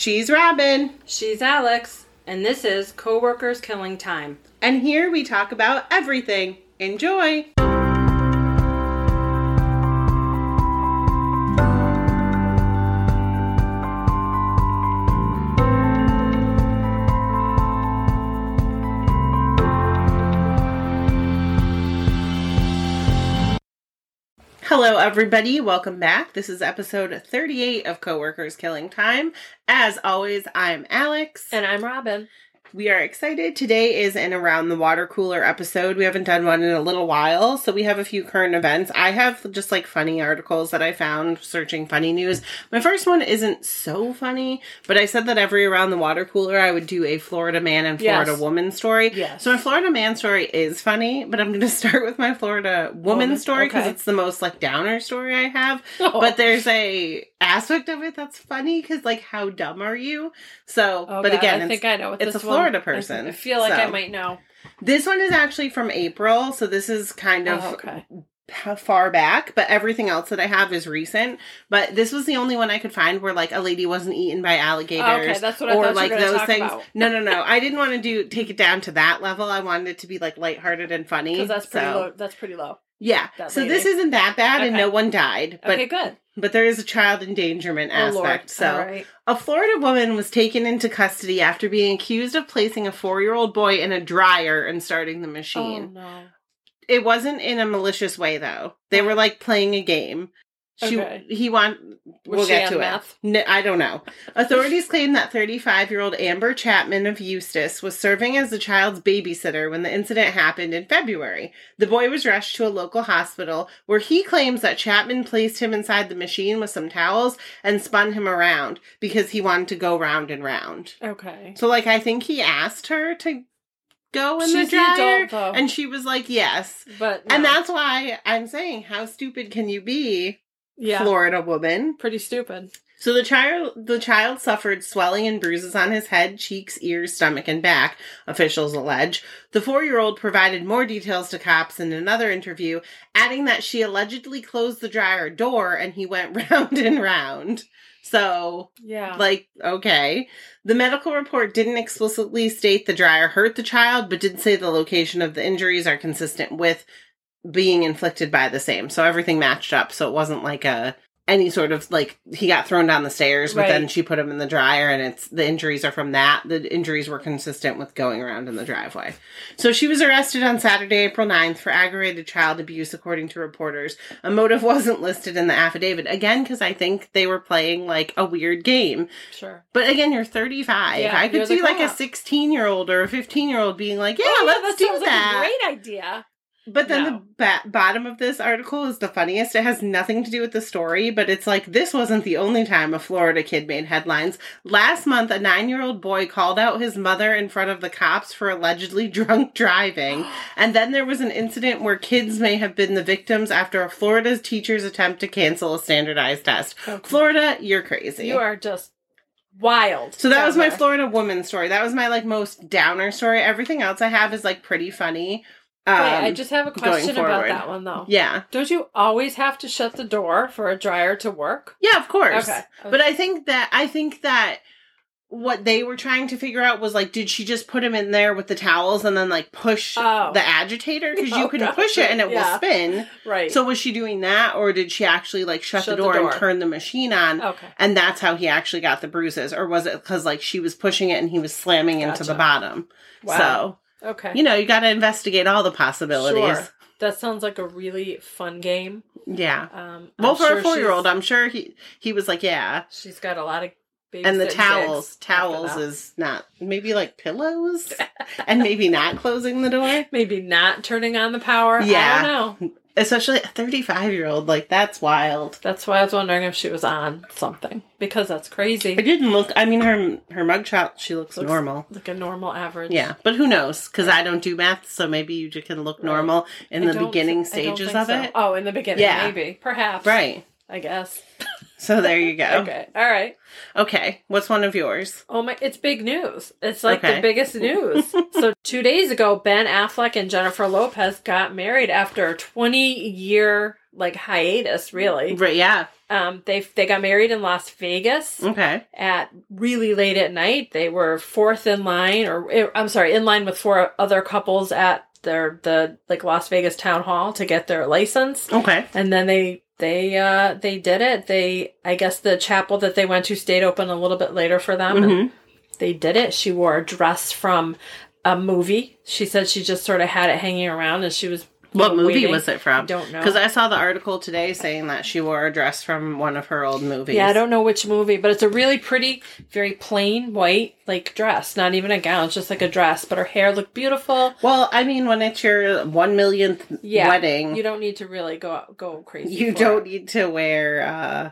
She's Robin, She's Alex, and this is Coworkers Killing Time. and here we talk about everything. Enjoy! Hello, everybody. Welcome back. This is episode 38 of Coworkers Killing Time. As always, I'm Alex. And I'm Robin. We are excited. Today is an Around the Water Cooler episode. We haven't done one in a little while, so we have a few current events. I have just like funny articles that I found searching funny news. My first one isn't so funny, but I said that every Around the Water Cooler I would do a Florida man and Florida Yes. woman story. Yes. So my Florida man story is funny, but I'm going to start with my Florida woman Woman, story because okay. it's the most like downer story I have. Oh. But there's a aspect of it that's funny because like how dumb are you? So, Oh, but God, again, I think I know what it's a Florida one- person, I feel like I might know. this one is actually from April, so this is kind oh, of Oh, okay. far back, but everything else that I have is recent. But this was the only one I could find where like a lady wasn't eaten by alligators. Oh, okay, that's what I or thought you were like those things. about. No, no, no. I didn't want to do take it down to that level. I wanted it to be like lighthearted and funny. Because that's pretty so, low. That's pretty low. Yeah. So lady. this isn't that bad, and no one died. But okay, good. but there is a child endangerment Oh, Lord. aspect. So All right. a Florida woman was taken into custody after being accused of placing a four year old boy in a dryer and starting the Oh, machine. no. It wasn't in a malicious way, though. They were like playing a game. She, Okay. He want. We'll get to it. No, I don't know. Authorities claim that 35 year old Amber Chapman of Eustis was serving as the child's babysitter when the incident happened in February. The boy was rushed to a local hospital where he claims that Chapman placed him inside the machine with some towels and spun him around because he wanted to go round and round. Okay. So, like, I think he asked her to go in She's the the dryer, adult, and she was like, "Yes." But And that's why I'm saying, how stupid can you be, yeah, Florida woman? pretty stupid. So the child the child suffered swelling and bruises on his head, cheeks, ears, stomach, and back, officials allege. The four year old provided more details to cops in another interview, adding that she allegedly closed the dryer door and he went round and round. So Yeah. like, okay. The medical report didn't explicitly state the dryer hurt the child, but did say the location of the injuries are consistent with being inflicted by the same. So everything matched up. So it wasn't like a any sort of like he got thrown down the stairs, but Right. then she put him in the dryer and it's the injuries are from that. The injuries were consistent with going around in the driveway. So she was arrested on Saturday, April 9th for aggravated child abuse, according to reporters. A motive wasn't listed in the affidavit. Again, because I think they were playing like a weird game. sure. But again, you're 35. Yeah, I could see like a 16 year old or a 15 year old being like, yeah, Oh, let's that do that. like a great idea. But then No. the ba- bottom of this article is the funniest. It has nothing to do with the story, but it's like this wasn't the only time a Florida kid made headlines. Last month, a nine year old boy called out his mother in front of the cops for allegedly drunk driving. And then there was an incident where kids may have been the victims after a Florida's teachers attempt to cancel a standardized test. Okay. Florida, you're crazy. You are just wild. So that was my Florida woman story. That was my like most downer story. Everything else I have is like pretty funny. Um, Wait, I just have a question about that one though. yeah, Don't you always have to shut the door for a dryer to work? yeah, of course. Okay. But I think that I think that what they were trying to figure out was like, did she just put him in there with the towels and then like push Oh. the agitator because Oh, you can gotcha. push it and it Yeah. will spin. right. So was she doing that, or did she actually like shut, Shut the, the door and turn the machine on? okay. And that's how he actually got the bruises, or was it because like she was pushing it and he was slamming into the bottom? Wow. So Okay. you know, you got to investigate all the possibilities. Sure. That sounds like a really fun game. Yeah. Um, Well, I'm for sure a four-year-old, I'm sure he he was like, yeah. she's got a lot of. And the towels, towels is not maybe like pillows, and maybe not closing the door. maybe not turning on the power. Yeah. I don't know. Especially a 35 year old, like that's wild. That's why I was wondering if she was on something because that's crazy. It didn't look. I mean, her her mugshot, she looks, Looks normal. Like a normal average. Yeah, but who knows? Because I don't do math, so maybe you just can look normal in I the don't beginning thi- I don't stages think of so. it. Oh, in the beginning, Yeah. maybe, perhaps. Right. I guess. So there you go. Okay. All right. Okay. What's one of yours? Oh my! It's big news. It's like Okay. the biggest news. so two days ago, Ben Affleck and Jennifer Lopez got married after a twenty-year like hiatus. Really, Right. Yeah. Um, they they got married in Las Vegas Okay. at really late at night. They were fourth in line, or eh, I'm sorry, in line with four other couples at their the like Las Vegas town hall to get their license, Okay. and then they they uh they did it. They I guess the chapel that they went to stayed open a little bit later for them. Mhm. they did it. She wore a dress from a movie. She said she just sort of had it hanging around, and she was What movie waiting. was it from? Don't know. Because I saw the article today saying that she wore a dress from one of her old movies. Yeah, I don't know which movie, but it's a really pretty, very plain white like dress. Not even a gown, it's just like a dress. But her hair looked beautiful. Well, I mean, when it's your one millionth Yeah, wedding, You don't need to really go go crazy. You don't need to wear. uh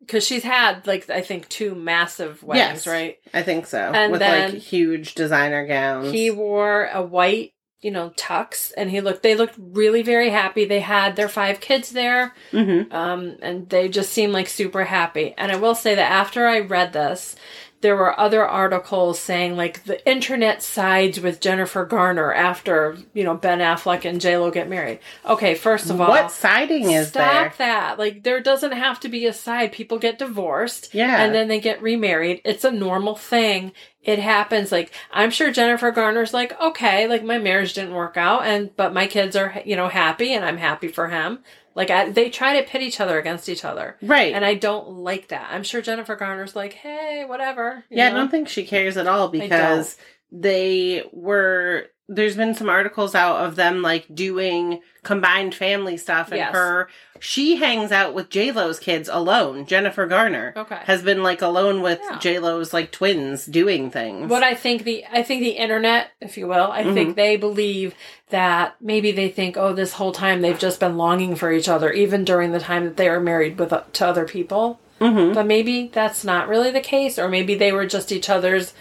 because she's had like I think two massive weddings, Yes. right? I think so. And with then like huge designer gowns. He wore a white, you know, tux, and he looked. They looked really very happy. They had their five kids there. hmm um, and they just seemed like super happy. And I will say that after I read this, there were other articles saying like the internet sides with Jennifer Garner after you know Ben Affleck and J Lo get married. Okay, first of all, What siding is that? stop there? that. Like there doesn't have to be a side. People get divorced, Yeah. and then they get remarried. It's a normal thing. It happens. Like I'm sure Jennifer Garner's like, okay, like my marriage didn't work out, and but my kids are you know happy, and I'm happy for him. Like I, they try to pit each other against each other, Right. and I don't like that. I'm sure Jennifer Garner's like, hey, whatever. yeah, I don't think she cares at all because they were. There's been some articles out of them like doing combined family stuff, and Yes. her she hangs out with J Lo's kids alone. Jennifer Garner Okay. has been like alone with Yeah. J Lo's like twins doing things. What I think the I think the internet, if you will, I Mm-hmm. think they believe that maybe they think, oh, this whole time they've just been longing for each other, even during the time that they are married with to other people. Mhm. But maybe that's not really the case, or maybe they were just each other's,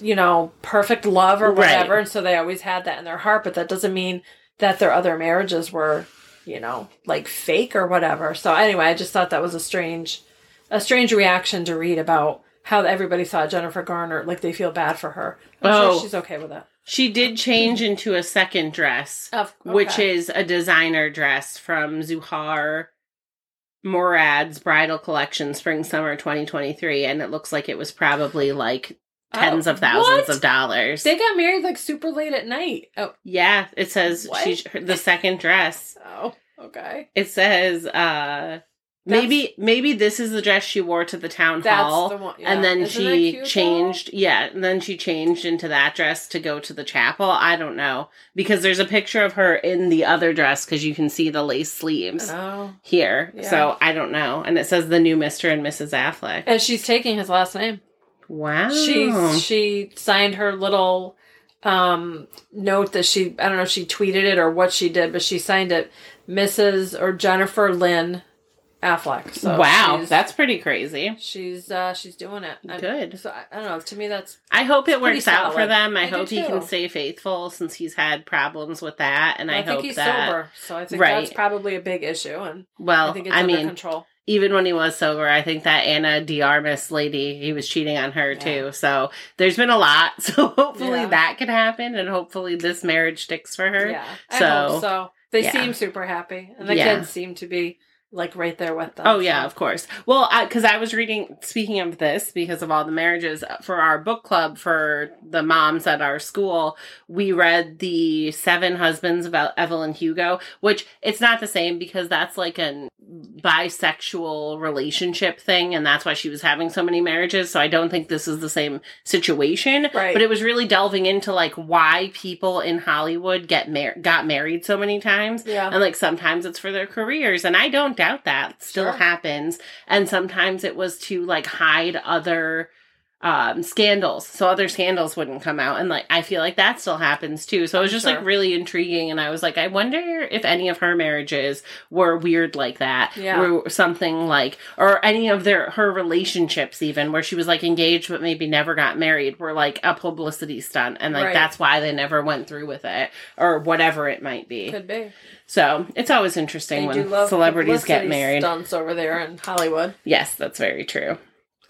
you know, perfect love or Right. whatever, and so they always had that in their heart. But that doesn't mean that their other marriages were, you know, like fake or whatever. So anyway, I just thought that was a strange, a strange reaction to read about how everybody saw Jennifer Garner like they feel bad for her. I'm Oh. sure she's okay with that. She did change into a second dress, Of which is a designer dress from Zuhair Murad's bridal collection, spring summer 2023, and it looks like it was probably like tens Oh, of thousands what? of dollars. They got married like super late at night. Oh, yeah, it says What? she's the second dress. oh, okay. It says uh maybe maybe this is the dress she wore to the town That's hall. the one. yeah. And then Isn't she cute, though? changed, yeah, and then she changed into that dress to go to the chapel. I don't know. Because there's a picture of her in the other dress because you can see the lace sleeves Oh, here. Yeah. So I don't know. And it says the new Mr. and Mrs. Affleck. and she's taking his last name. Wow. She she signed her little um note that she I don't know if she tweeted it or what she did, but she signed it Mrs. or Jennifer Lynn Affleck. So wow, that's pretty crazy. she's uh she's doing it. I'm- Good. So I, I don't know. To me, that's I hope it works out for them. I, I hope he can stay faithful since he's had problems with that. And I, I, think hope he's that. sober, so I think Right. that's probably a big issue, and Well, I think it's I mean, control. Even when he was sober, I think that Ana de Armas lady, he was cheating on her Yeah. too. So there's been a lot. So hopefully Yeah. that can happen and hopefully this marriage sticks for her. Yeah, I So, hope so. They seem super happy, and the kids seem to be like right there with them. Oh yeah, of course. Well, because I, was reading. Speaking of this, because of all the marriages uh, for our book club for the moms at our school, we read the Seven Husbands about Evelyn Hugo, which it's not the same because that's like a bisexual relationship thing, and that's why she was having so many marriages. So I don't think this is the same situation. Right. But it was really delving into like why people in Hollywood get mar- got married so many times. Yeah. And like sometimes it's for their careers, and I don't doubt that still Sure. happens. And sometimes it was to like hide other um scandals so other scandals wouldn't come out and like i feel like that still happens too so it was just Sure. like really intriguing and i was like i wonder if any of her marriages were weird like that Yeah. were something like or any of their her relationships even where she was like engaged but maybe never got married were like a publicity stunt and like Right. that's why they never went through with it or whatever it might be Could be. so it's always interesting They when celebrities get married. Stunts over there in Hollywood. Yes, that's very true.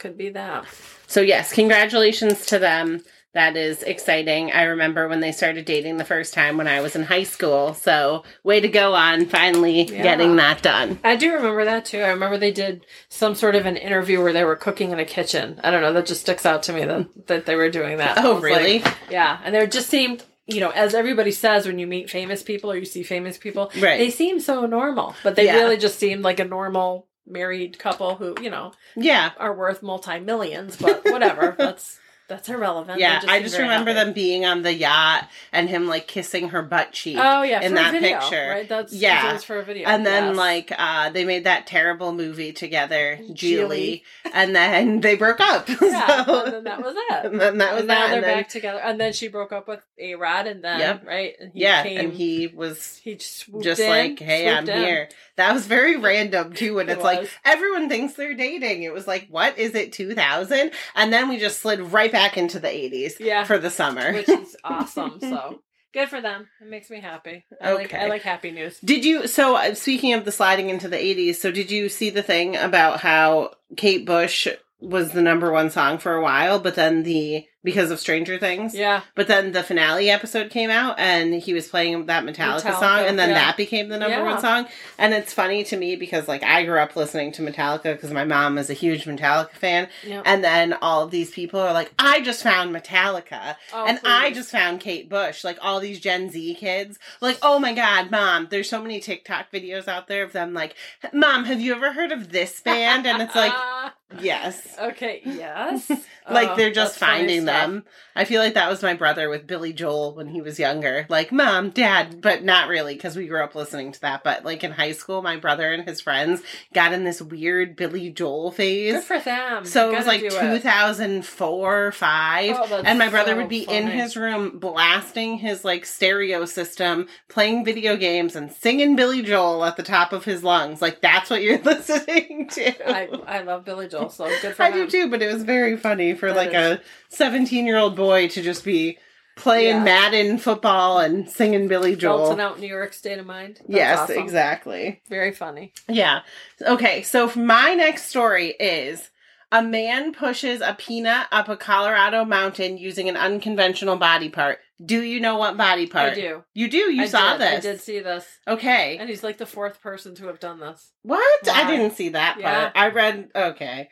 Could be that. So yes, congratulations to them. that is exciting. I remember when they started dating the first time when I was in high school. So, way to go on finally Yeah. getting that done. I do remember that too. I remember they did some sort of an interview where they were cooking in a kitchen. I don't know. That just sticks out to me that that they were doing that. Oh, really? like, yeah, and they just seemed, you know, as everybody says when you meet famous people or you see famous people, Right. they seem so normal, but they Yeah. really just seemed like a normal married couple who, you know, yeah. are worth multi millions. But whatever, that's that's irrelevant. Yeah, I just remember happy. them being on the yacht and him like kissing her butt cheek. Oh yeah, in for that a video, picture. right? That's Yeah. for a video, and then yes. like uh they made that terrible movie together, Julie, Julie. and then they broke up. yeah, So- and then that was it. and then that was and now that. they're And then, back together. And then she broke up with A Rod, and then Yep. right, and he yeah, came, and he was he swooped just in, like, "Hey, I'm in. here." That was very random too, and It it's like everyone thinks they're dating. It was like, what is it, 2000? And then we just slid right back into the 80s Yeah. for the summer. which is awesome. So good for them. It makes me happy. I like Okay. I like happy news. Did you? So uh, speaking of the sliding into the '80s, so did you see the thing about how Kate Bush was the number one song for a while, but then the because of Stranger Things, Yeah, but then the finale episode came out and he was playing that Metallica, Metallica, song, and then yeah. that became the number Yeah. one song. And it's funny to me because like I grew up listening to Metallica because my mom is a huge Metallica fan, yeah. and then all of these people are like, I just found Metallica. Oh, and I just found Kate Bush. Like all these Gen Z kids, like, oh my god, mom! There's so many TikTok videos out there of them like, mom, have you ever heard of this band? And it's like, yes, okay, yes. like Oh, they're just that's finding them. I feel like that was my brother with Billy Joel when he was younger. Like, mom, dad, but not really because we grew up listening to that. But like in high school, my brother and his friends got in this weird Billy Joel phase. Good for them. So it was like do it. 2004, 5. Oh, and my brother so would be in his room blasting his like stereo system, playing video games and singing Billy Joel at the top of his lungs. Like that's what you're listening to. I I love Billy Joel, so good for I him. do too, but it was very funny for That like is. a 17 year old boy to just be playing Yeah. Madden football and singing Billy Joel. Belting out New York state of mind. That's yes, awesome. exactly. Very funny. Yeah. Okay, so my next story is a man pushes a peanut up a Colorado mountain using an unconventional body part. Do you know what body part? I do. You do. You I saw did. this. I did see this, Okay. and he's like the fourth person to have done this. What? I didn't see that Yeah. part. I read. Okay.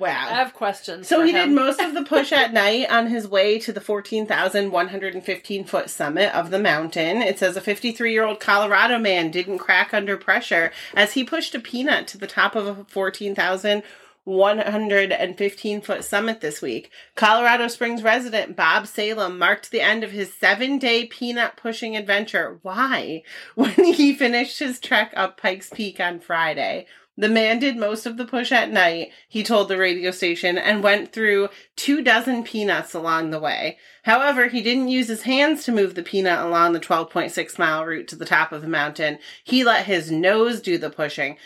Wow. I have questions. So he did most of the push at night on his way to the 14,115 foot summit of the mountain. It says a 53 year old Colorado man didn't crack under pressure as he pushed a peanut to the top of a 14,115 foot summit this week. Colorado Springs resident Bob Salem marked the end of his seven day peanut pushing adventure. Why? When he finished his trek up Pikes Peak on Friday. The man did most of the push at night, he told the radio station, and went through two dozen peanuts along the way. However, he didn't use his hands to move the peanut along the 12.6 mile route to the top of the mountain. He let his nose do the pushing.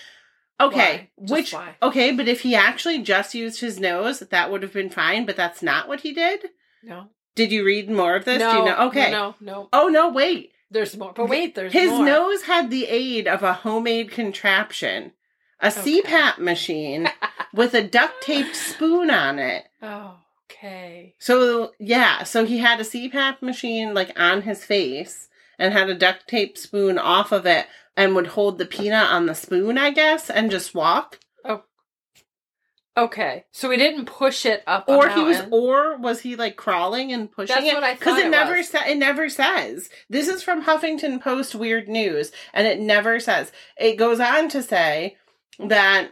Okay? Which why? okay, but if he actually just used his nose, that would have been fine, but that's not what he did. No. Did you read more of this? no. Do you know? Okay. No, no, no. Oh no, wait. There's more. But wait, there's His more. nose had the aid of a homemade contraption, a Okay. CPAP machine with a duct taped spoon on it. Oh, okay. So yeah, so he had a CPAP machine like on his face and had a duct tape spoon off of it and would hold the peanut on the spoon, I guess, and just walk. Oh. Okay. So we didn't push it up. Or he was or was he like crawling and pushing That's it? Because it it never was. sa- it never says. This is from Huffington Post Weird News, and it never says. It goes on to say that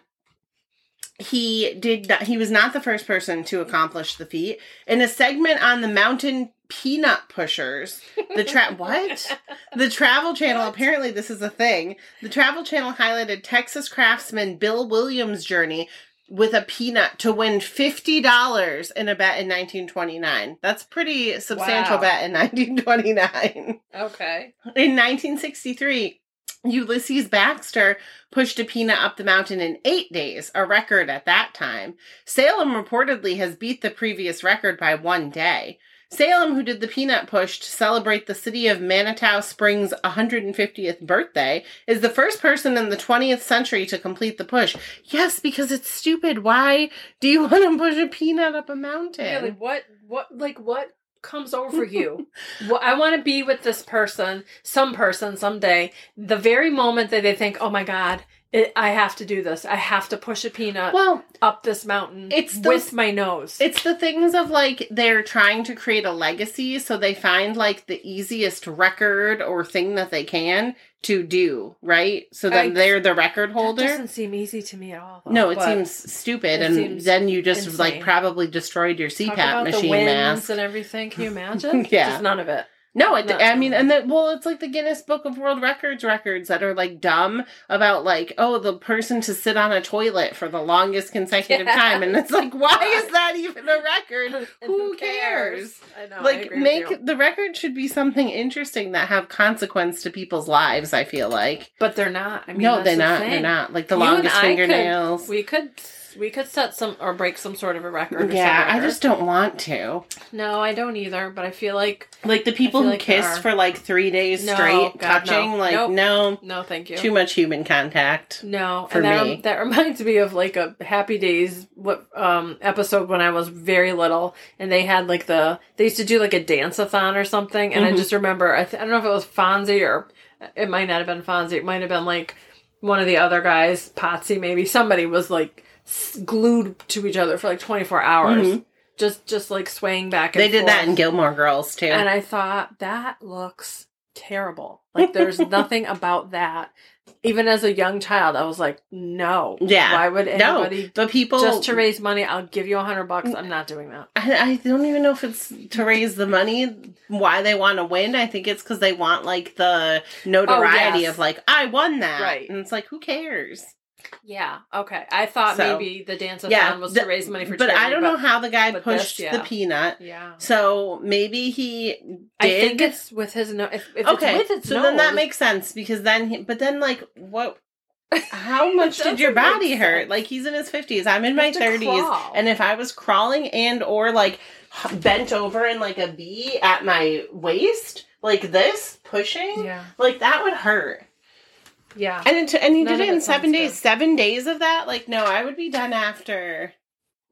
he did not, he was not the first person to accomplish the feat. In a segment on the Mountain Peanut Pushers, the tra- what? The Travel Channel, apparently this is a thing. The Travel Channel highlighted Texas craftsman Bill Williams' journey with a peanut to win $50 in a bet in 1929. That's pretty substantial Wow. bet in 1929. Okay. In 1963, Ulysses Baxter pushed a peanut up the mountain in eight days, a record at that time. Salem reportedly has beat the previous record by one day. Salem, who did the peanut push to celebrate the city of Manitou Springs' 150th birthday, is the first person in the 20th century to complete the push. Yes, because it's stupid. Why do you want to push a peanut up a mountain? Really, what what like what comes over you? well, I want to be with this person, some person someday. The very moment that they think, "Oh my god, it, I have to do this. I have to push a peanut Well, up this mountain It's with my nose." It's the things of like they're trying to create a legacy, so they find like the easiest record or thing that they can to do, right? So then I- they're the record holder. doesn't seem easy to me at all. though, No, it seems stupid, it and seems then you just like probably destroyed your CPAP machine mask. and everything. Can you imagine? Yeah. just none of it. No, it, I mean, and that well, it's like the Guinness Book of World Records records that are like dumb about like oh the person to sit on a toilet for the longest consecutive Yeah. time, and it's like why is that even a record? Who cares? I know. I like agree make the record should be something interesting that have consequence to people's lives. I feel like but they're not. I mean, no, they're the not. They're not like the You longest I could- fingernails. We could we could set some or break some sort of a record. yeah, I just don't want to. no, I don't either. But I feel like Like the people who like for like three days No, straight, God, no. touching, like Nope. no, no, thank you. too much human contact. No, for and that, me. that reminds me of like a Happy Days what um episode when I was very little, and they had like the they used to do like a dance-a-thon or something, and I Mhm. just remember I, th- I don't know if it was Fonzie or it might not have been Fonzie, it might have been like one of the other guys, Potsie maybe somebody was like glued to each other for like twenty four hours, Mhm. just just like swaying back. and They did that in Gilmore Girls too. And I thought that looks terrible. Like there's nothing about that. Even as a young child, I was like, no. Yeah. Why would no, anybody but people just to raise money? I'll give you a hundred bucks. I'm not doing that. I, I don't even know if it's to raise the money why they want to win. I think it's because they want like the notoriety Oh, yes. of like I won that, Right. And it's like who cares? Yeah. Okay. I thought So, maybe the dance a yeah, was the- to raise money for but charity. I don't know how the guy but this, pushed yeah. the peanut. Yeah. So maybe he did. I think it's with his nose. If, if okay. it's with its so nose, then that makes sense because then, he, but then like what? How much did your body hurt? Like he's in his fifties. I'm in my thirties, and if I was crawling and or like bent over in like a V at my waist, like this, pushing, Yeah. like that would hurt. Yeah. And it, and he None did it in seven days. good. Seven days of that, like no, I would be done after.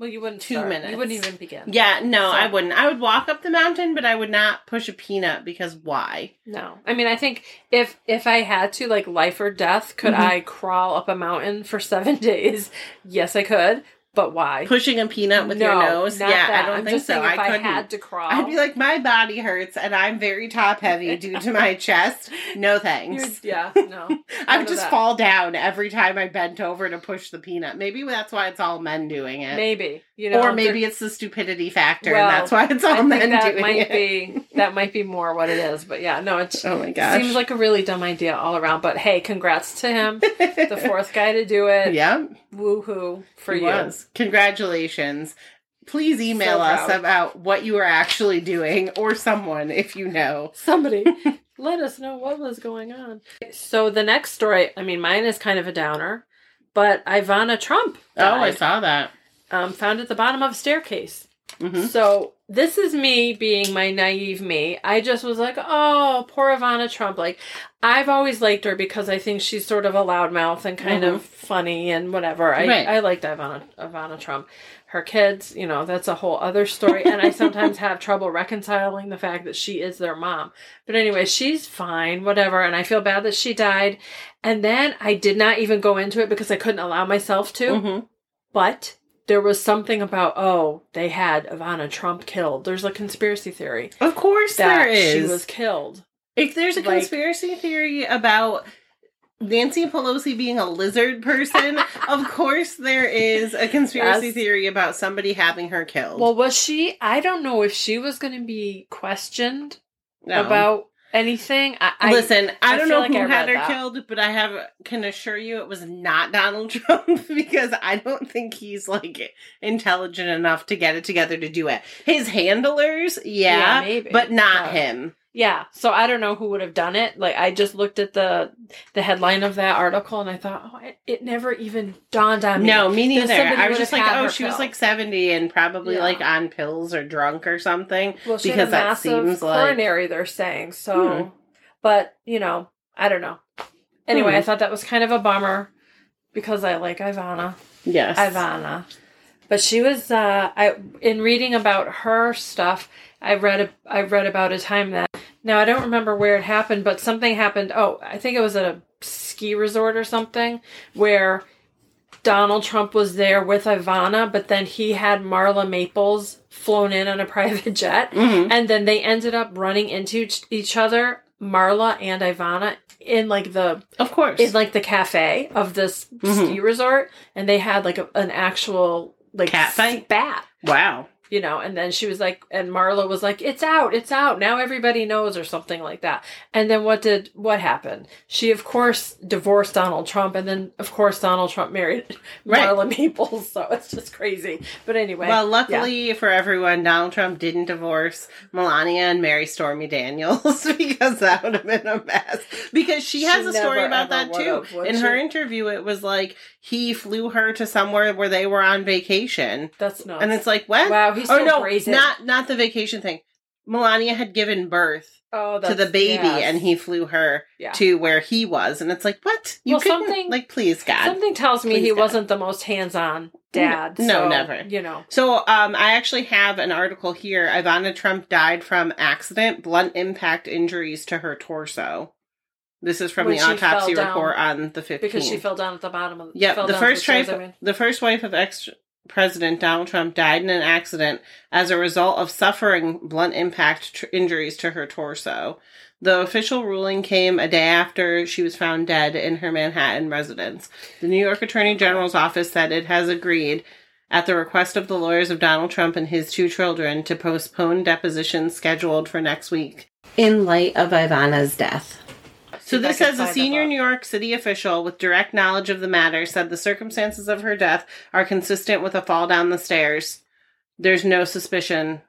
Well, you wouldn't Two start. minutes. You wouldn't even begin. Yeah, no, So- I wouldn't. I would walk up the mountain, but I would not push a peanut because why? No, I mean, I think if if I had to, like life or death, could Mhm. I crawl up a mountain for seven days? Yes, I could. But why? Pushing a peanut with your nose? Yeah, that. I don't I'm think so. I if I, couldn't. had to crawl, I'd be like, my body hurts and I'm very top heavy due to my chest. No You're- thanks. yeah, no. I would just that. fall down every time I bent over to push the peanut. Maybe that's why it's all men doing it. Maybe you know, or maybe it's the stupidity factor Well, and that's why it's all I men that doing might it. be that might be more what it is. But yeah, no, it Oh my gosh. seems like a really dumb idea all around. But hey, congrats to him, the fourth guy to do it. yeah, Woohoo for he you. was. Congratulations. Please email So us about what you are actually doing or someone if you know. Somebody let us know what was going on. So the next story, I mean, mine is kind of a downer, but Ivana Trump Oh, I saw that. um, found at the bottom of a staircase. hmm So this is me being my naive me. I just was like, oh, poor Ivana Trump. Like, I've always liked her because I think she's sort of a loudmouth and kind Mhm. of funny and whatever. I, Right. I liked Ivana Ivana Trump. Her kids, you know, that's a whole other story. And I sometimes have trouble reconciling the fact that she is their mom. But anyway, she's fine, whatever. And I feel bad that she died. And then I did not even go into it because I couldn't allow myself to. hmm But there was something about oh they had Ivana Trump killed. There's a conspiracy theory Of course there is. she was killed. If there's a Like- conspiracy theory about Nancy Pelosi being a lizard person, of course there is a conspiracy Yes. theory about somebody having her killed. Well, was she? I don't know if she was going to be questioned No. about anything. I, Listen, I, I don't know like who I had her that. killed, but I have can assure you it was not Donald Trump because I don't think he's like intelligent enough to get it together to do it. His handlers, yeah, maybe, but not him. Yeah, so I don't know who would have done it. Like I just looked at the the headline of that article and I thought, oh, it, it never even dawned on me. No, me neither. I was just like, oh, she was like 70 and probably Yeah. like on pills or drunk or something. well, she because that seems like- coronary. They're saying so, Hmm. but you know, I don't know. Anyway, Hmm. I thought that was kind of a bummer because I like Ivana. Yes. Ivana. But she was uh I in reading about her stuff, I read a, I read about a time that now I don't remember where it happened, but something happened. Oh, I think it was at a ski resort or something where Donald Trump was there with Ivana, but then he had Marla Maples flown in on a private jet, Mhm. and then they ended up running into each- other, Marla and Ivana, in like the Of course. in like the cafe of this Mhm. ski resort, and they had like a, an actual like Cat fight? spat, wow. You know. And then she was like, and Marla was like, "It's out, it's out now. Everybody knows," or something like that. And then what did what happened? She of course divorced Donald Trump, and then of course Donald Trump married Right. Marla Maples. So it's just crazy. But anyway, Well, luckily for everyone, Donald Trump didn't divorce Melania and marry Stormy Daniels because that would have been a mess. Because she has She a story about that too. In her interview, it was like he flew her to somewhere where they were on vacation, that's not. and it's like what? wow, he's oh so no, brazen. not not the vacation thing. Melania had given birth oh, to the baby, yes. and he flew her Yeah. to where he was, and it's like what? You Well, couldn't something- like please God. Something tells me Please, he God. wasn't the most hands-on dad. No, so, never. You know, So, um, I actually have an article here. Ivana Trump died from accident, blunt impact injuries to her torso. This is from When the autopsy down, report on the 15th. because she fell down at the bottom of. Yep, fell the first stairs, wife, I mean. the first wife of ex President Donald Trump died in an accident as a result of suffering blunt impact tr- injuries to her torso. The official ruling came a day after she was found dead in her Manhattan residence. The New York Attorney General's office said it has agreed, at the request of the lawyers of Donald Trump and his two children, to postpone depositions scheduled for next week in light of Ivana's death. So this says a senior. New York City official with direct knowledge of the matter said the circumstances of her death are consistent with a fall down the stairs. There's no suspicion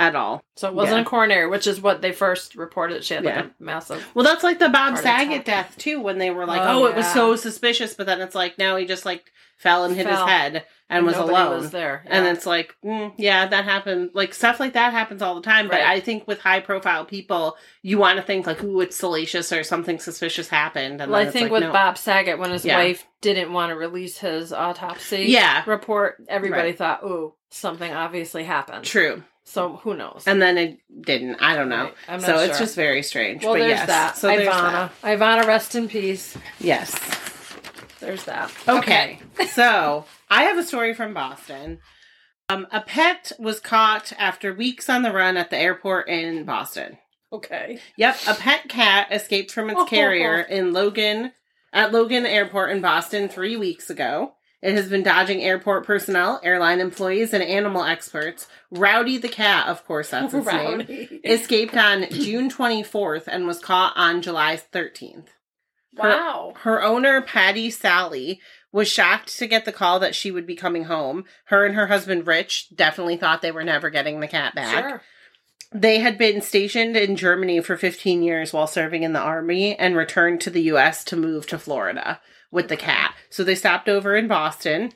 at all. So it wasn't Yeah. a coronary, which is what they first reported. She had like Yeah. a massive. Well, that's like the Bob Saget death too, when they were like, Oh, "Oh, it was so suspicious," but then it's like, no, he just like fell and hit Fell. his head and, was nobody alone. Was there, And it's like, mm, yeah, that happened. Like stuff like that happens all the time. But I think with high profile people, you want to think like, ooh, it's salacious or something suspicious happened. And well, I think like, with no. Bob Saget, when his Yeah. wife didn't want to release his autopsy Yeah. report, everybody Right. thought, "Ooh, something obviously happened." True. So who knows? And then it didn't. I don't know. Right. So it's just very strange. well, but there's yes. that. So there's Ivana, that. Ivana, rest in peace. Yes. There's that. Okay. so I have a story from Boston. Um, a pet was caught after weeks on the run at the airport in Boston. Okay. Yep, a pet cat escaped from its carrier in Logan at Logan Airport in Boston three weeks ago. It has been dodging airport personnel, airline employees, and animal experts. Rowdy the cat, of course, that's its name, escaped on June 24th and was caught on July 13th. Wow. Her owner, Patty Sally, was shocked to get the call that she would be coming home. Her and her husband, Rich, definitely thought they were never getting the cat back. Sure. They had been stationed in Germany for 15 years while serving in the army and returned to the US to move to Florida with the cat. So they stopped over in Boston.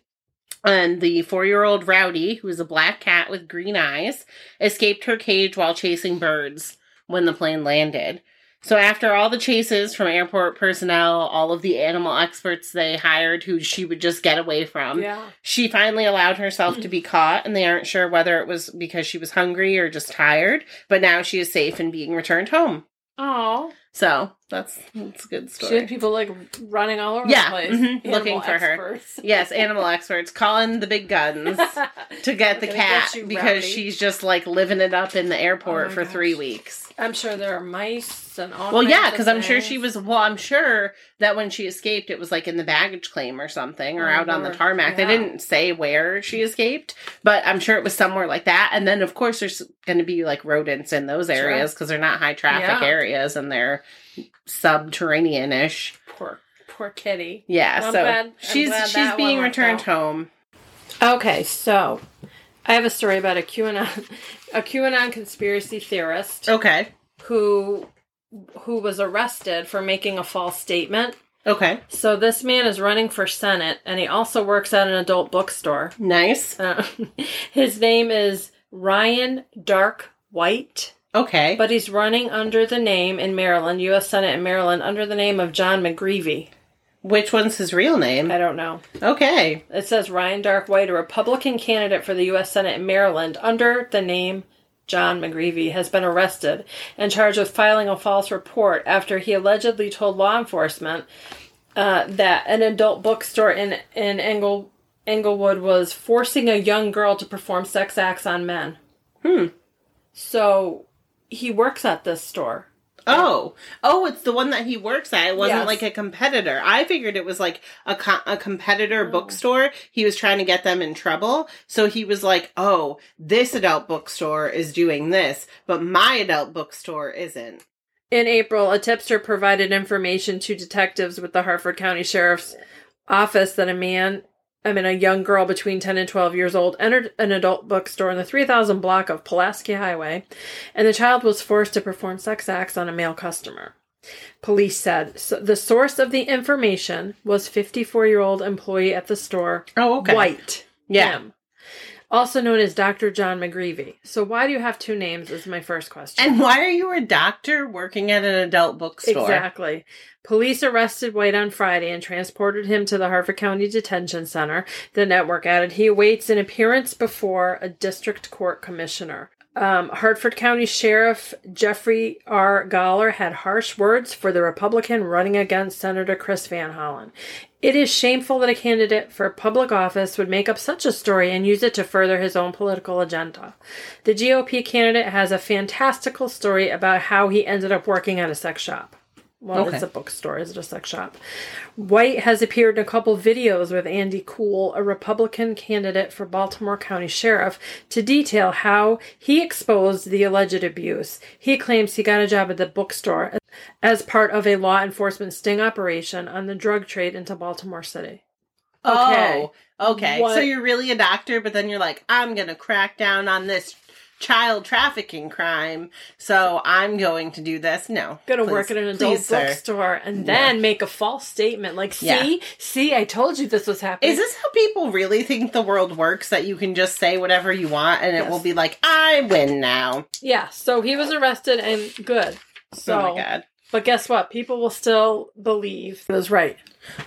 And the four year old Rowdy, who is a black cat with green eyes, escaped her cage while chasing birds when the plane landed. So after all the chases from airport personnel, all of the animal experts they hired who she would just get away from, yeah. she finally allowed herself to be caught, and they aren't sure whether it was because she was hungry or just tired. But now she is safe and being returned home. Oh. So that's that's a good She had people like running all over Yeah, the place. mhm, looking for her. Yes, animal experts calling the big guns to get the cat get because Rowdy. she's just like living it up in the airport Oh for gosh. three weeks. I'm sure there are mice and all. Well, yeah, because I'm sure she was. Well, I'm sure that when she escaped, it was like in the baggage claim or something, or Oh, out on the Lord. tarmac. They didn't say where she escaped, but I'm sure it was somewhere like that. And then, of course, there's going to be like rodents in those areas because they're not high traffic Yeah. areas and they're subterranean ish. Poor, poor kitty. Yeah, I'm so glad- I'm she's glad she's being returned out. home. Okay, so I have a story about a QAnon, a QAnon conspiracy theorist. Okay. who who was arrested for making a false statement. Okay. So this man is running for Senate, and he also works at an adult bookstore. Nice. Uh, his name is Ryan Dark White, Okay. but he's running under the name in Maryland, U.S. Senate in Maryland, under the name of John McGreevy. Which one's his real name? I don't know. Okay. It says Ryan Dark White, a Republican candidate for the U.S. Senate in Maryland, under the name John McGreevy, has been arrested and charged with filing a false report after he allegedly told law enforcement uh, that an adult bookstore in in Engle, Englewood was forcing a young girl to perform sex acts on men. Hmm. So he works at this store. Oh, oh, it's the one that he works at. It wasn't Yes. like a competitor. I figured it was like a co- a Oh. competitor bookstore. He was trying to get them in trouble, so he was like, "Oh, this adult bookstore is doing this, but my adult bookstore isn't." In April, a tipster provided information to detectives with the Harford County Sheriff's Office that a man, I mean, a young girl between 10 and 12 years old, entered an adult bookstore in the 3000 block of Pulaski Highway, and the child was forced to perform sex acts on a male customer. Police said so the source of the information was 54 year old employee at the store, Oh, okay. White. Yeah. Him, also known as Dr. John McGreevy. So, why do you have two names? Is my first question. And why are you a doctor working at an adult bookstore? Exactly. Police arrested White on Friday and transported him to the Harford County Detention Center. The network added he awaits an appearance before a district court commissioner. Um, Harford County Sheriff Jeffrey R. Gahler had harsh words for the Republican running against Senator Chris Van Hollen. It is shameful that a candidate for public office would make up such a story and use it to further his own political agenda. The GOP candidate has a fantastical story about how he ended up working at a sex shop. Well, Okay. it's a bookstore. Is it a sex shop? White has appeared in a couple videos with Andy Cool, a Republican candidate for Baltimore County Sheriff, to detail how he exposed the alleged abuse. He claims he got a job at the bookstore as part of a law enforcement sting operation on the drug trade into Baltimore City. Okay. Oh, okay. What- So you're really a doctor, but then you're like, I'm going to crack down on this child trafficking crime, so I'm going to do this. No. Gonna work at an adult please, bookstore and then make a false statement like, see, Yeah. see, I told you this was happening. Is this how people really think the world works? That you can just say whatever you want and it will be like, I win now. yeah, so he was arrested and good. So, oh my god. but guess what? People will still believe it was right.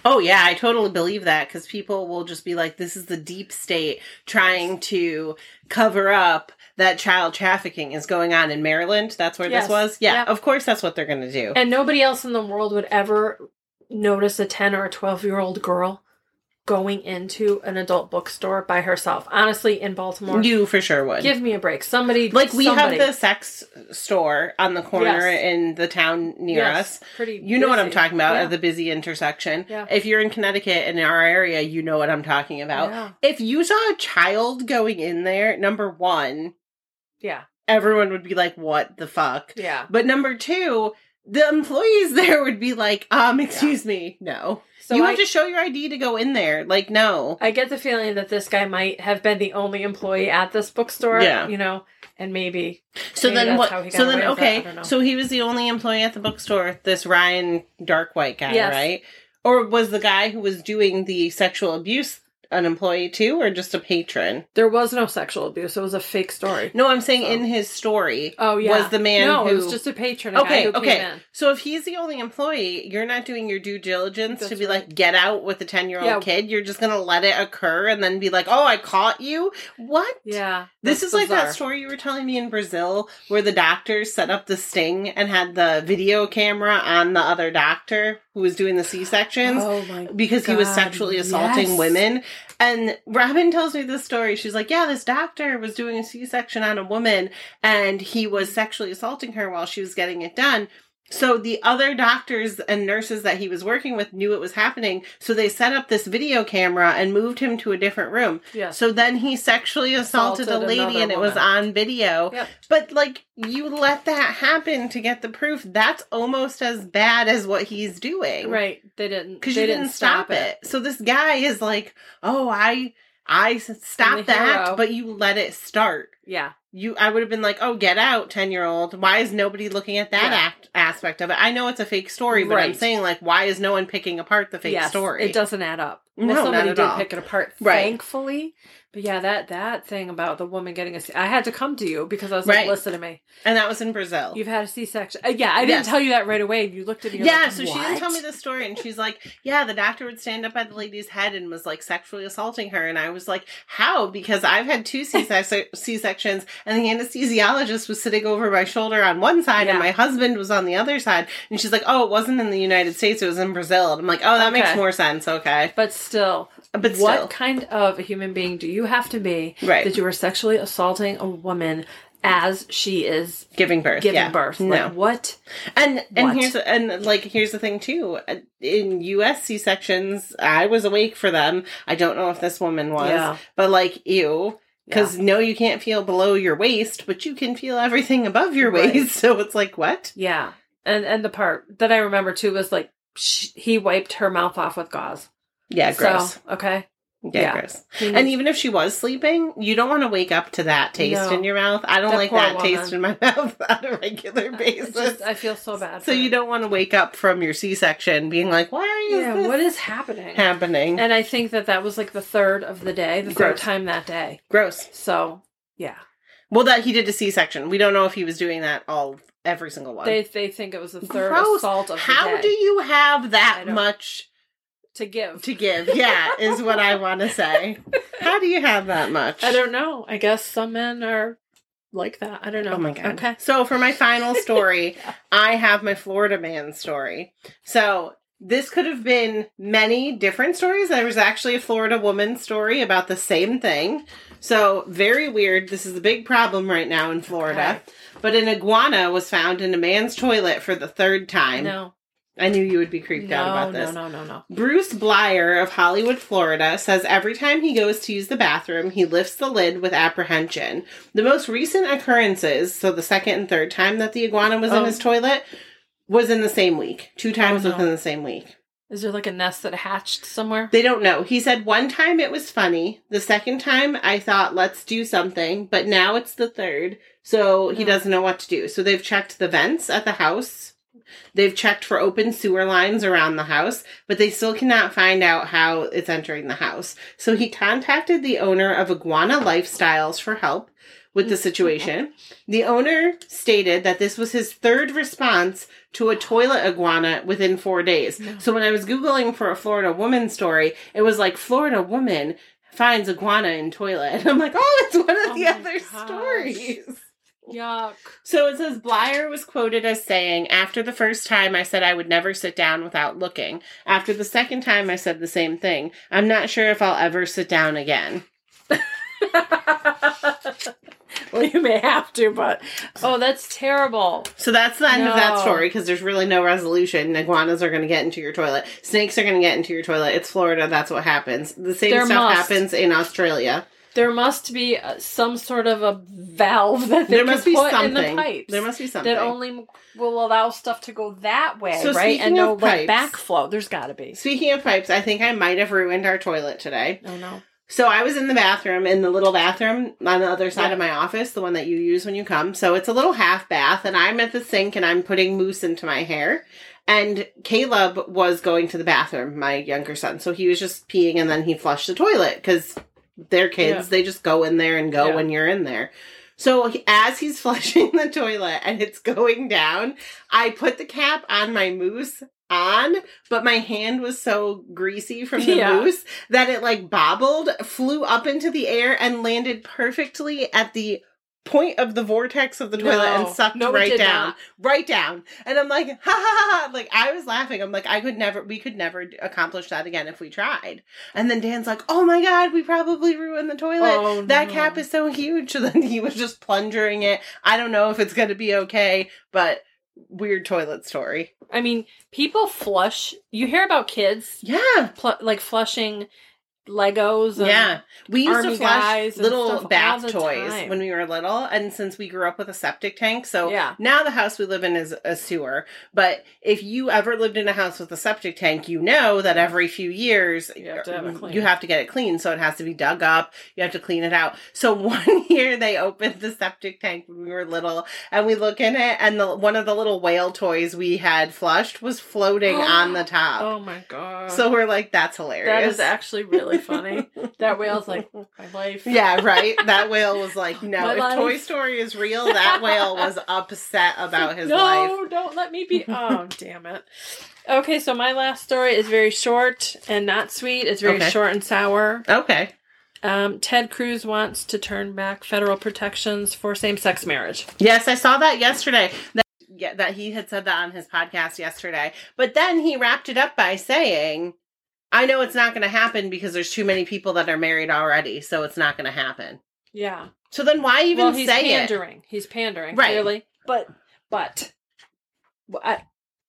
Oh yeah, I totally believe that because people will just be like, "This is the deep state trying to cover up that child trafficking is going on in Maryland." That's where Yes. this was. Yeah, Yep. of course, that's what they're gonna do. And nobody else in the world would ever notice a 10 or a 12 year old girl going into an adult bookstore by herself. Honestly, in Baltimore, you for sure would. give me a break. Somebody, like we somebody. have the sex store on the corner Yes. in the town near Yes, us. Pretty. You know what I'm talking about Yeah. at the busy intersection. Yeah. If you're in Connecticut in our area, you know what I'm talking about. Yeah. If you saw a child going in there, number one, Yeah. everyone would be like, "What the fuck?" Yeah. But number two, the employees there would be like, "Um, excuse me, no, So you I, have to show your ID to go in there." Like, no, I get the feeling that this guy might have been the only employee at this bookstore. Yeah. You know, and maybe. So Maybe then that's what? how he got So then away with it, I okay. So he was the only employee at the bookstore. This Ryan Dark White guy, Yes. right? Or was the guy who was doing the sexual abuse an employee too, or just a patron? There was no sexual abuse. It was a fake story. No, I'm saying So- in his story. Oh yeah. was the man No, who it was just a patron. A Okay, okay. So if he's the only employee, you're not doing your due diligence to be right. like get out with a ten year old Yeah. kid. You're just gonna let it occur and then be like, "Oh, I caught you." What? Yeah. This that's is like that story you were telling me in Brazil where the doctors set up the sting and had the video camera on the other doctor who was doing the C sections Oh because he was sexually assaulting yes. women. And Robin tells me this story. She's like, Yeah, this doctor was doing a C section on a woman and he was sexually assaulting her while she was getting it done. So the other doctors and nurses that he was working with knew it was happening. So they set up this video camera and moved him to a different room. Yes. So then he sexually assaulted, Assaulted a lady and it was on video. Yep. But like you let that happen to get the proof. That's almost as bad as what he's doing. Right. They didn't. Because you didn't, stop, it. So this guy is like, "Oh, I I stopped act, hero. but you let it start. Yeah. You I would have been like, "Oh, get out, 10-year-old. Why is nobody looking at that Yeah. act, aspect of it?" I know it's a fake story, but I'm saying like, why is no one picking apart the fake Yes, story? It doesn't add up. No, not somebody at did all. pick it apart, Right. thankfully. But yeah, that that thing about the woman getting a C, I had to come to you because I was Right. like, listen to me. And that was in Brazil. You've had a C-section. Uh, yeah, I didn't tell you that right away. You looked at me. yeah, like, so she didn't tell me the story, and she's like, "Yeah, the doctor would stand up at the lady's head and was like sexually assaulting her." And I was like, "How?" Because I've had two C sections, and the anesthesiologist was sitting over my shoulder on one side, and my husband was on the other side. And she's like, "Oh, it wasn't in the United States; it was in Brazil." And I'm like, "Oh, that makes more sense." Okay, But still, but what kind of a human being do you have to be Right. that you are sexually assaulting a woman as she is giving birth, giving yeah. birth? No, Like what? And and What? here's and like here's the thing too. In U.S. C sections, I was awake for them. I don't know if this woman was, Yeah. but like ew. Because no, you can't feel below your waist, but you can feel everything above your Right. waist. So it's like what? Yeah, and and the part that I remember too was like sh- he wiped her mouth off with gauze. Yeah, gross. So okay, yeah, yeah. gross. He And even if she was sleeping, you don't want to wake up to that taste No. in your mouth. I don't That like that woman. taste in my mouth on a regular I basis. just I feel so bad. so you her. don't want to wake up from your C-section being like, why is Yeah, this what is happening? happening? And I think that that was like the third of the day, the third time that day. Gross. So yeah, Well, that he did a C-section. We don't know if he was doing that all every single one. they they think it was the third Gross. assault of How the day do you have that I much to give. to give? Yeah, is what I want to say. How do you have that much? I don't know. I guess some men are like that. I don't know. Oh my god. Okay. So for my final story, I have my Florida man story. So this could have been many different stories. There was actually a Florida woman story about the same thing. So very weird. This is a big problem right now in Florida. But an iguana was found in a man's toilet for the third time. No. I knew you would be creeped out about this. no, no, no. No. Bruce Blyer of Hollywood, Florida, says every time he goes to use the bathroom, he lifts the lid with apprehension. The most recent occurrences, so the second and third time that the iguana was in Oh. his toilet, was in the same week. Two times Oh, no. within the same week. Is there like a nest that hatched somewhere? They don't know. He said one time it was funny. The second time I thought, let's do something. But now it's the third. So he No. doesn't know what to do. So they've checked the vents at the house. They've checked for open sewer lines around the house, but they still cannot find out how it's entering the house. So he contacted the owner of Iguana Lifestyles for help with the mm, situation. The owner stated that this was his third response to a toilet iguana within four days. No. So when I was Googling for a Florida woman story, it was like Florida woman finds iguana in toilet. And I'm like, oh, it's one of Oh the other gosh. stories. Yuck. So it says Blyer was quoted as saying, After the first time, I said I would never sit down without looking. After the second time, I said the same thing. I'm not sure if I'll ever sit down again. well, you may have to, but oh, that's terrible. So that's the end of that story because there's really no resolution. Iguanas are going to get into your toilet. Snakes are going to get into your toilet. It's Florida. That's what happens. The same There stuff must. happens in Australia. There must be uh, some sort of a valve that they There can must be put something. in the pipes. There must be something. that only will allow stuff to go that way, So right? And no pipes- backflow. There's got to be. Speaking of pipes, I think I might have ruined our toilet today. Oh no. So I was in the bathroom, in the little bathroom on the other side Yeah. of my office, the one that you use when you come. So it's a little half bath, and I'm at the sink and I'm putting mousse into my hair. And Caleb was going to the bathroom, my younger son. So he was just peeing and then he flushed the toilet because they're kids. Yeah. They just go in there and go Yeah. when you're in there. So as he's flushing the toilet and it's going down, I put the cap on my mousse on, but my hand was so greasy from the Yeah. mousse that it like bobbled, flew up into the air, and landed perfectly at the point of the vortex of the toilet No. and sucked No, right down. not. Right down. And I'm like, ha ha ha ha. Like, I was laughing. I'm like, I could never, we could never accomplish that again if we tried. And then Dan's like, oh my God, we probably ruined the toilet. Oh, that no. cap is so huge. So then he was just plunging it. I don't know if it's going to be okay, but weird toilet story. I mean, people flush. You hear about kids Yeah. pl- like flushing Legos. Yeah, we used to flush little bath toys time. when we were little, and since we grew up with a septic tank, so Yeah. now the house we live in is a sewer. But if you ever lived in a house with a septic tank, you know that every few years You have to have you have to get it cleaned, so it has to be dug up. You have to clean it out. So one year they opened the septic tank when we were little, and we look in it, and the one of the little whale toys we had flushed was floating on the top. Oh my god. So we're like, that's hilarious. that is actually really funny. that whale's like my life. Yeah, right. That whale was like, no, My if life. Toy Story is real, that whale was upset about his no, life. don't let me be. Oh, damn it. Okay, so my last story is very short and not sweet. It's very Okay. short and sour. Okay. Um, Ted Cruz wants to turn back federal protections for same-sex marriage. Yes, I saw that yesterday. That, yeah, that he had said that on his podcast yesterday. But then he wrapped it up by saying, I know it's not going to happen because there's too many people that are married already, so it's not going to happen. Yeah. So then why even well, he's say it? pandering. He's pandering, Right. clearly. But, but, I,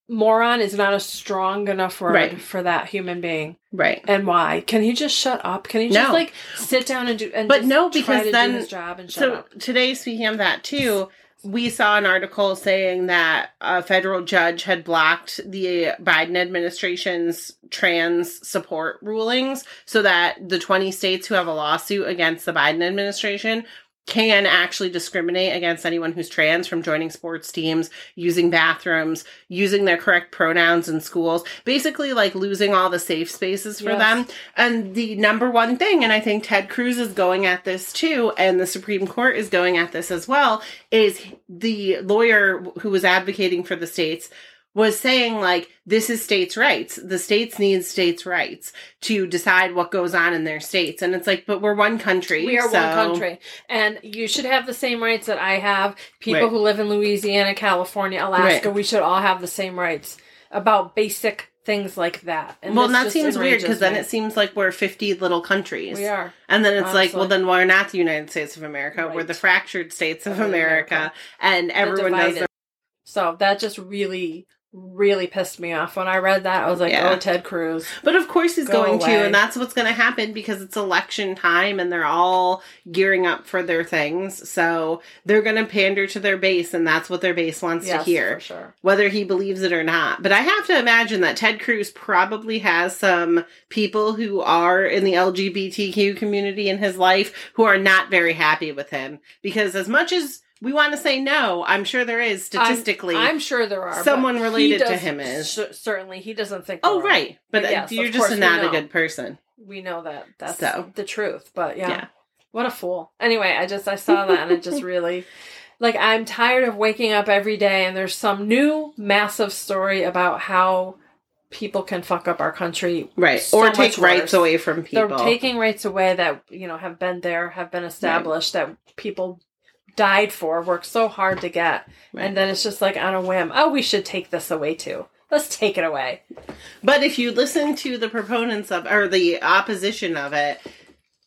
moron is not a strong enough word Right. for that human being. Right. And why? Can he just shut up? Can he just No. like sit down and do? And But no, because then- his job and shut So up. today, speaking of that too, we saw an article saying that a federal judge had blocked the Biden administration's trans support rulings so that the 20 states who have a lawsuit against the Biden administration can actually discriminate against anyone who's trans from joining sports teams, using bathrooms, using their correct pronouns in schools, basically like losing all the safe spaces for Yes. them. And the number one thing, and I think Ted Cruz is going at this too, and the Supreme Court is going at this as well, is the lawyer who was advocating for the states was saying like this is states' rights. The states need states' rights to decide what goes on in their states. And it's like, but we're one country. We are so- one country, and you should have the same rights that I have. People Right. who live in Louisiana, California, Alaska, Right. we should all have the same rights about basic things like that. And well, that seems weird because then it seems like we're 50 little countries. we are. And then it's like, well, then we're not the United States of America. We're the fractured states of America. America. And everyone does divided. their. So that just really, really pissed me off when I read that. I was like, Yeah. "Oh, Ted Cruz." But of course he's Go going to, and that's what's going to happen because it's election time and they're all gearing up for their things. So they're going to pander to their base, and that's what their base wants Yes, to hear. sure. whether he believes it or not. But I have to imagine that Ted Cruz probably has some people who are in the LGBTQ community in his life who are not very happy with him. Because as much as we want to say no, I'm sure there is statistically. I'm sure there are someone related to him is. cer- certainly he doesn't think. oh, right. But But uh, yes, you're just not a good person. We know that. That's So. the truth. But yeah. Yeah. What a fool. Anyway, I just I saw that and it just really like I'm tired of waking up every day and there's some new massive story about how people can fuck up our country. Right. So or take rights away from people. They're taking rights away that, you know, have been there, have been established that people died for, worked so hard to get. Right. And then it's just like on a whim, oh, we should take this away too. Let's take it away. But if you listen to the proponents of or the opposition of it,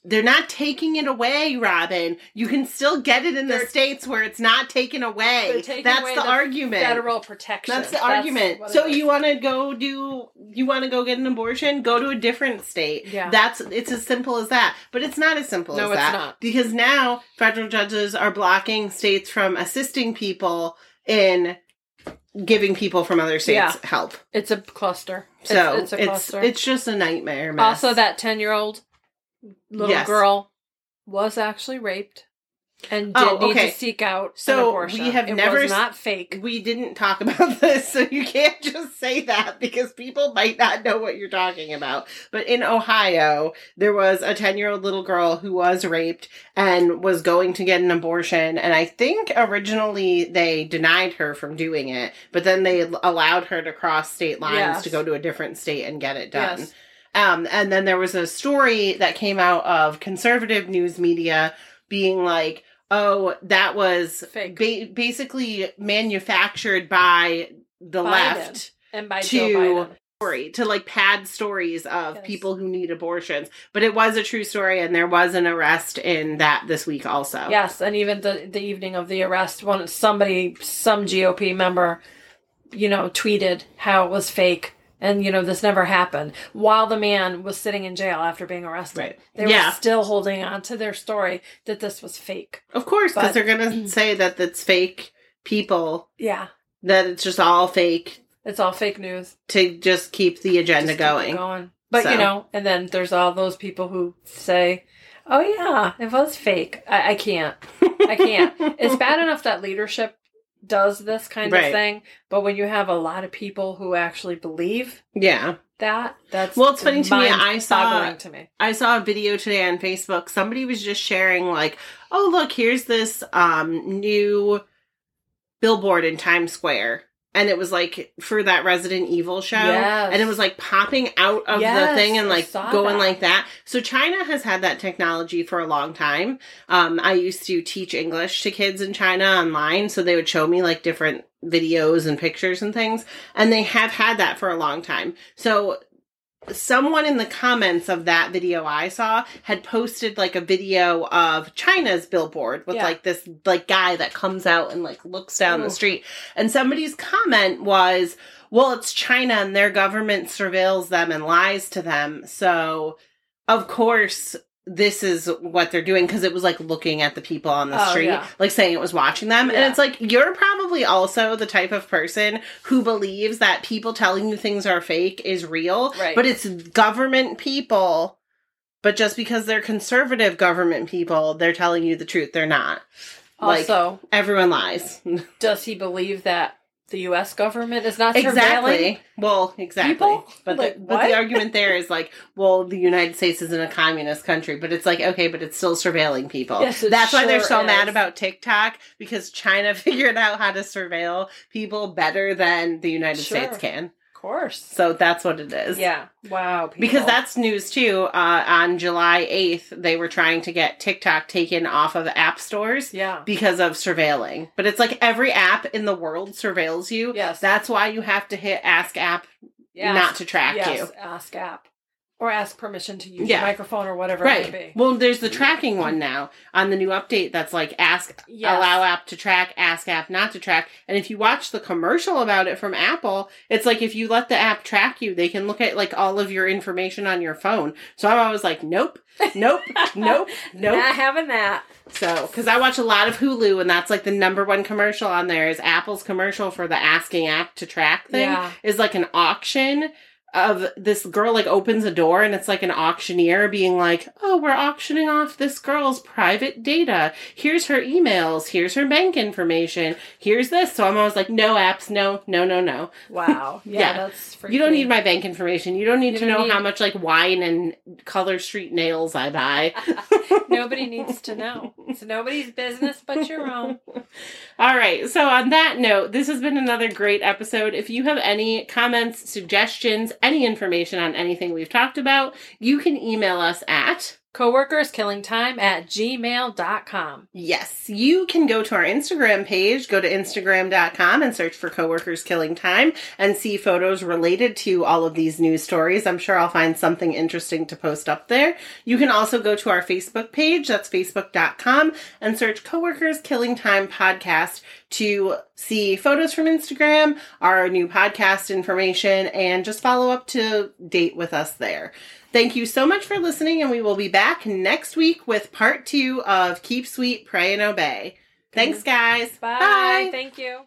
they're not taking it away, Robin. You can still get it in the They're- states where it's not taken away. Taking That's away the, the argument. Federal protection. That's the argument. So you want to go do you want to go get an abortion? Go to a different state. Yeah. That's it's as simple as that. But it's not as simple No, as it's that not. because now federal judges are blocking states from assisting people in giving people from other states Yeah. help. It's a cluster. So it's, it's a it's it's just a nightmare. Mess. also, that ten-year-old little Yes. girl was actually raped and did Oh, need to seek out So an abortion. we have it never not fake. we didn't talk about this, so you can't just say that because people might not know what you're talking about. But in Ohio, there was a 10 year old little girl who was raped and was going to get an abortion. And I think originally they denied her from doing it, but then they allowed her to cross state lines Yes. to go to a different state and get it done. Yes. Um, and then there was a story that came out of conservative news media being like, oh, that was Fake. ba- basically manufactured by the Biden. left And by to- Joe Biden. story to like pad stories of Yes. people who need abortions. But it was a true story, and there was an arrest in that this week also. Yes, and even the the evening of the arrest, when somebody, some GOP member, you know, tweeted how it was fake And you know this never happened. While the man was sitting in jail after being arrested, Right. they Yeah. were still holding on to their story that this was fake. Of course, because they're gonna say that it's fake people, Yeah, that it's just all fake it's all fake news. to just keep the agenda keep going. going. But So. you know, and then there's all those people who say, "Oh yeah, it was fake." I, I can't. I can't. it's bad enough that leadership does this kind Right. of thing, but when you have a lot of people who actually believe Yeah. that, that's Well, it's funny to me, I saw- to me. I saw a video today on Facebook. Somebody was just sharing like, "Oh, look, here's this um new billboard in Times Square." And it was like for that Resident Evil show. Yes. And it was like popping out of the thing and like going that. like that. So China has had that technology for a long time. Um, I used to teach English to kids in China online. So they would show me like different videos and pictures and things. And they have had that for a long time. So someone in the comments of that video I saw had posted like a video of China's billboard with Yeah. like this like guy that comes out and like looks down Ooh. the street. And somebody's comment was, well, it's China and their government surveils them and lies to them. So of course this is what they're doing because it was like looking at the people on the Oh, street, yeah. like saying it was watching them. Yeah. And it's like, you're probably also the type of person who believes that people telling you things are fake is real. Right. But it's government people. But just because they're conservative government people, they're telling you the truth. They're not. Like, Also, everyone lies. does he believe that the U.S. government is not surveilling? exactly. Well, exactly. People? But Like, the, but the argument there is like, well, the United States isn't a communist country, but it's like okay, but it's still surveilling people. Yes, That's why they're sure so mad about TikTok because China figured out how to surveil people better than the United Sure. States can. Of course. So that's what it is. Yeah. Wow. People. Because that's news too. Uh, on July 8th, they were trying to get TikTok taken off of app stores yeah. because of surveilling. But it's like every app in the world surveils you. Yes. That's why you have to hit ask app Yes. not to track yes, you. Ask app. Or ask permission to use Yeah. your microphone or whatever it Right. may be. Well, there's the tracking one now on the new update that's like ask Yes. allow app to track, ask app not to track. And if you watch the commercial about it from Apple, it's like if you let the app track you, they can look at like all of your information on your phone. So I'm always like, nope, nope, nope, nope. Not having that. So, because I watch a lot of Hulu, and that's like the number one commercial on there is Apple's commercial for the asking app to track thing Yeah. is like an auction of this girl like opens a door and it's like an auctioneer being like, "Oh, we're auctioning off this girl's private data. Here's her emails. Here's her bank information. Here's this." So I'm always like, "No apps, no, no, no, no. Wow. Yeah, Yeah. that's freaky. You don't need my bank information. You don't need You to don't know need- how much like wine and Color Street nails I buy." Nobody needs to know. It's nobody's business but your own. All right. So, on that note, this has been another great episode. If you have any comments, suggestions, any information on anything we've talked about, you can email us at. Coworkers killing time at gmail.com. Yes, you can go to our Instagram page, go to Instagram.com and search for Coworkers Killing Time and see photos related to all of these news stories. I'm sure I'll find something interesting to post up there. You can also go to our Facebook page, that's Facebook.com, and search Coworkers Killing Time Podcast to see photos from Instagram, our new podcast information, and just follow up to date with us there. Thank you so much for listening, and we will be back next week with part two of Keep Sweet, Pray, and Obey. Thanks, guys. Bye. Thank you.